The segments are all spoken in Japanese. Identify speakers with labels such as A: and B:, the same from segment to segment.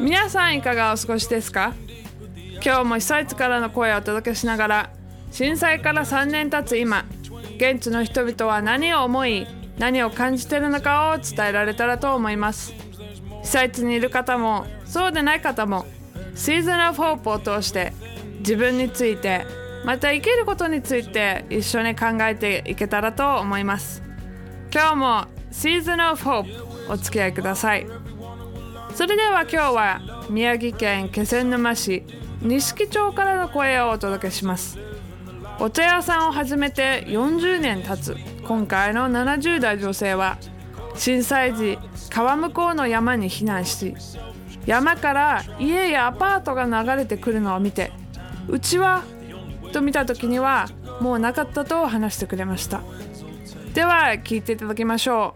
A: 皆さんいかがお過ごしですか？今日も被災地からの声をお届けしながら震災から3年経つ今現地の人々は何を思い何を感じてるのかを伝えられたらと思います。被災地にいる方もそうでない方もシーズン・オフ・ホープを通して自分についてまた生きることについて一緒に考えていけたらと思います。今日もシーズン・オフ・ホープお付き合いください。それでは今日は宮城県気仙沼市錦町からの声をお届けします。お茶屋さんを始めて40年経つ。今回の70代女性は震災時川向こうの山に避難し山から家やアパートが流れてくるのを見てうちはと見た時にはもうなかったと話してくれました。では聞いていただきましょ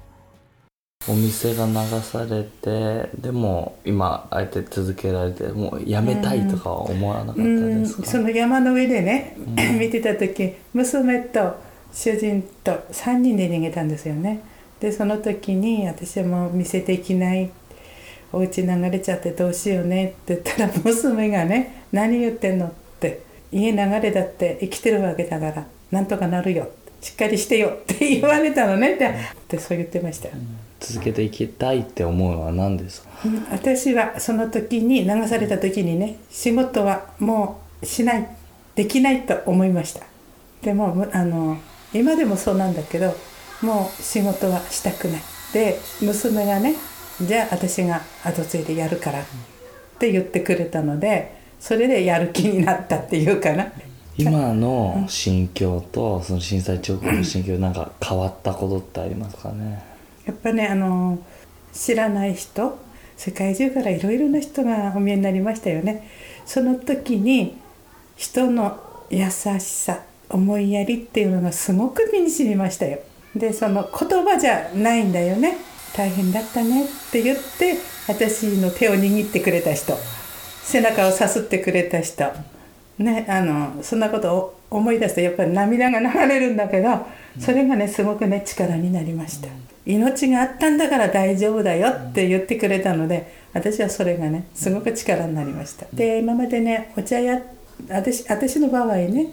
A: う。
B: お店が流されてでも今あえて続けられてもうやめたいとかは思わなかった
C: うん。
B: ですか、
C: その山の上でね、見てた時娘と主人と3人で逃げたんですよね。でその時に私はもう店できない。お家流れちゃってどうしようねって言ったら娘がね「何言ってんの?」って「家流れだって生きてるわけだからなんとかなるよ」しっかりしてよって言われたのねってでそう言ってました、
B: 続けていきたいって思うのは何ですか？
C: うん。私はその時に流された時にね仕事はもうしないできないと思いました。でもむあの今でもそうなんだけどもう仕事はしたくない。で娘がねじゃあ私が後継いでやるからって言ってくれたのでそれでやる気になったっていうかな
B: 今の心境とその震災直後の心境なんか変わったことってありますかね？
C: やっぱねあの知らない人世界中からいろいろな人がお見えになりましたよね。その時に人の優しさ思いやりっていうのがすごく身に染みましたよ。でその言葉じゃないんだよね。大変だったねって言って私の手を握ってくれた人背中をさすってくれた人ねあのそんなことを思い出すとやっぱり涙が流れるんだけどそれがねすごくね力になりました。命があったんだから大丈夫だよって言ってくれたので私はそれがねすごく力になりました。で今までねお茶屋私私の場合ね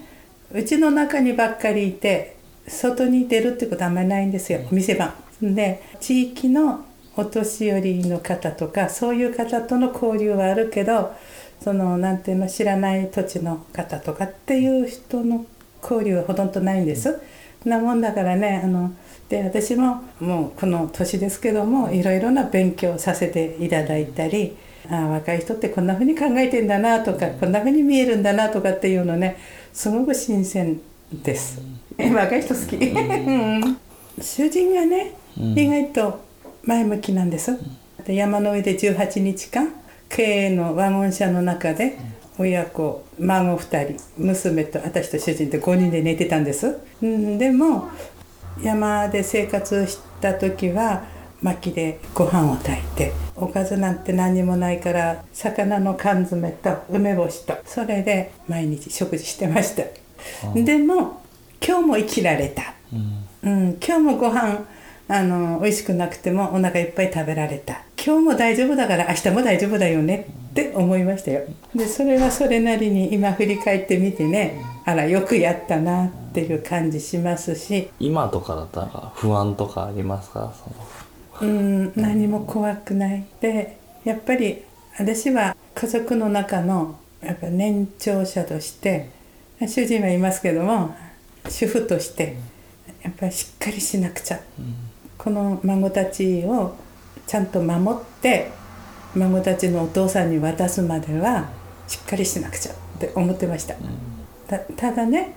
C: うちの中にばっかりいて外に出るってことはあんまりないんですよ店番。で地域のお年寄りの方とかそういう方との交流はあるけどそのなんていうの知らない土地の方とかっていう人の交流はほとんどないんです。なもんだからねあので私ももうこの年ですけどもいろいろな勉強をさせていただいたりああ若い人ってこんな風に考えてんだなとかこんな風に見えるんだなとかっていうのねすごく新鮮です。え若い人好き、うん 主人がね、意外と前向きなんです。で山の上で18日間経営のワゴン車の中で親子孫2人娘と私と主人と5人で寝てたんです。うんでも山で生活した時は薪でご飯を炊いておかずなんて何にもないから魚の缶詰と梅干しとそれで毎日食事してました。でも今日も生きられた。うん、今日もご飯あの美味しくなくてもお腹いっぱい食べられた今日も大丈夫だから明日も大丈夫だよねって思いましたよ。でそれはそれなりに今振り返ってみてねあらよくやったなっていう感じしますし。
B: 今とかだったら不安とかありますか？その。
C: うん何も怖くない。でやっぱり私は家族の中のやっぱ年長者として主人はいますけども主婦としてやっぱりしっかりしなくちゃ、この孫たちをちゃんと守って孫たちのお父さんに渡すまではしっかりしなくちゃって思ってました、たただね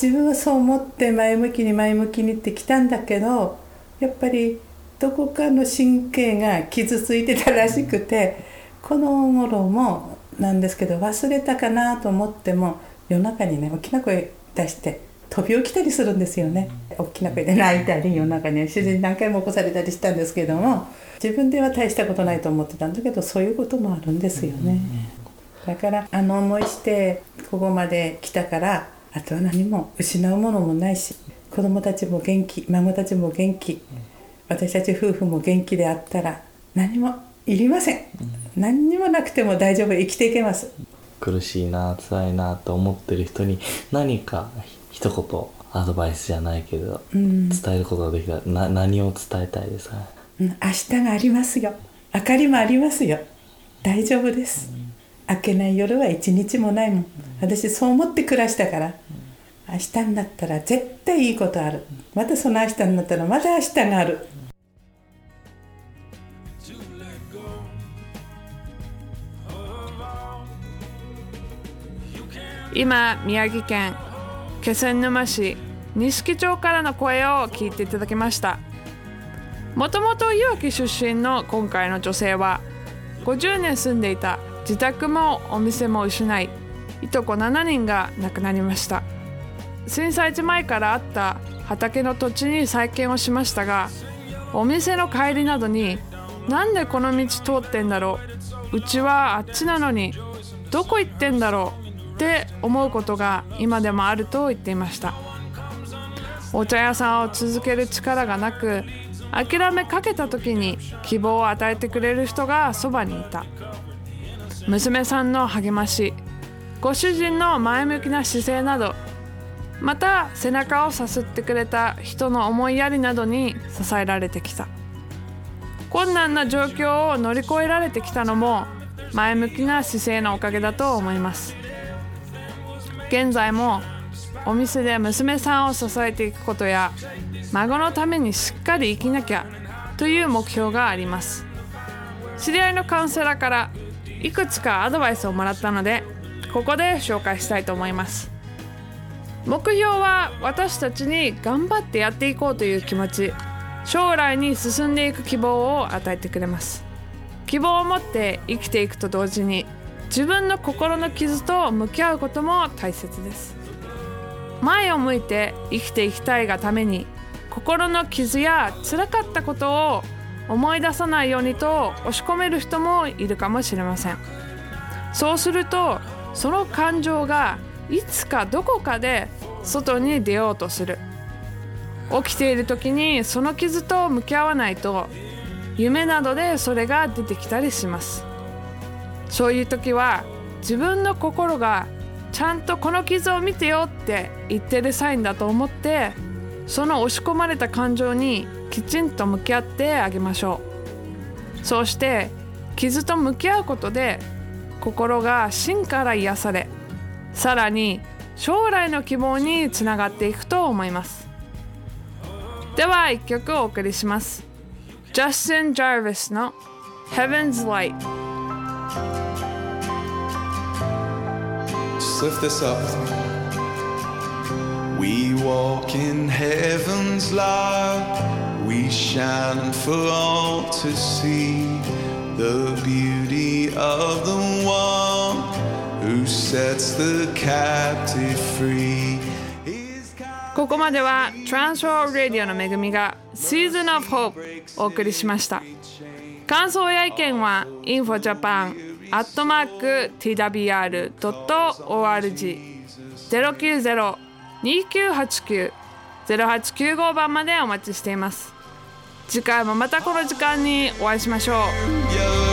C: 自分はそう思って前向きに前向きにってきたんだけどやっぱりどこかの神経が傷ついてたらしくてこの頃もなんですけど忘れたかなと思っても夜中にね大きな声出して飛び起きたりするんですよね。大きな声で泣いたり夜中に主人に何回も起こされたりしたんですけども自分では大したことないと思ってたんだけどそういうこともあるんですよね。だからあの思いしてここまで来たからあとは何も失うものもないし子供たちも元気孫たちも元気私たち夫婦も元気であったら何もいりません、何にもなくても大丈夫生きていけます。
B: 苦しいな辛いなと思ってる人に何か一言アドバイスじゃないけど、
C: ん。
B: 伝えることができた。らな何を伝えたいですか？ね
C: うん。明日がありますよ。明かりもありますよ。大丈夫です、明けない夜は一日もないもん。私そう思って暮らしたから。明日になったら絶対いいことある。またその明日になったらまた明日がある。
A: 今宮城県気仙沼市錦町からの声を聞いていただきました。もともといわき出身の今回の女性は50年住んでいた自宅もお店も失いいとこ7人が亡くなりました。震災時前からあった畑の土地に再建をしましたがお店の帰りなどになんでこの道通ってんだろううちはあっちなのにどこ行ってんだろうって思うことが今でもあると言っていました。お茶屋さんを続ける力がなく諦めかけた時に希望を与えてくれる人がそばにいた。娘さんの励ましご主人の前向きな姿勢などまた背中をさすってくれた人の思いやりなどに支えられてきた。困難な状況を乗り越えられてきたのも前向きな姿勢のおかげだと思います。現在もお店で娘さんを支えていくことや孫のためにしっかり生きなきゃという目標があります。知り合いのカウンセラーからいくつかアドバイスをもらったのでここで紹介したいと思います。目標は私たちに頑張ってやっていこうという気持ち将来に進んでいく希望を与えてくれます。希望を持って生きていくと同時に自分の心の傷と向き合うことも大切です。前を向いて生きていきたいがために心の傷や辛かったことを思い出さないようにと押し込める人もいるかもしれません。そうするとその感情がいつかどこかで外に出ようとする。起きている時にその傷と向き合わないと夢などでそれが出てきたりします。そういう時は自分の心がちゃんとこの傷を見てよって言ってるサインだと思ってその押し込まれた感情にきちんと向き合ってあげましょう。そうして傷と向き合うことで心が芯から癒されさらに将来の希望につながっていくと思います。では一曲お送りします。Justin Jarvis の Heaven's Light
D: Just lift this up. We walk in heaven's light. We shine for all to see the beauty of the one who sets the captive free.
A: ここまでは Transworld Radio の恵みが Season of Hope お送りしました感想や意見は infojapan アットマーク twr.org 090-2989-0895番までお待ちしています。次回もまたこの時間にお会いしましょう。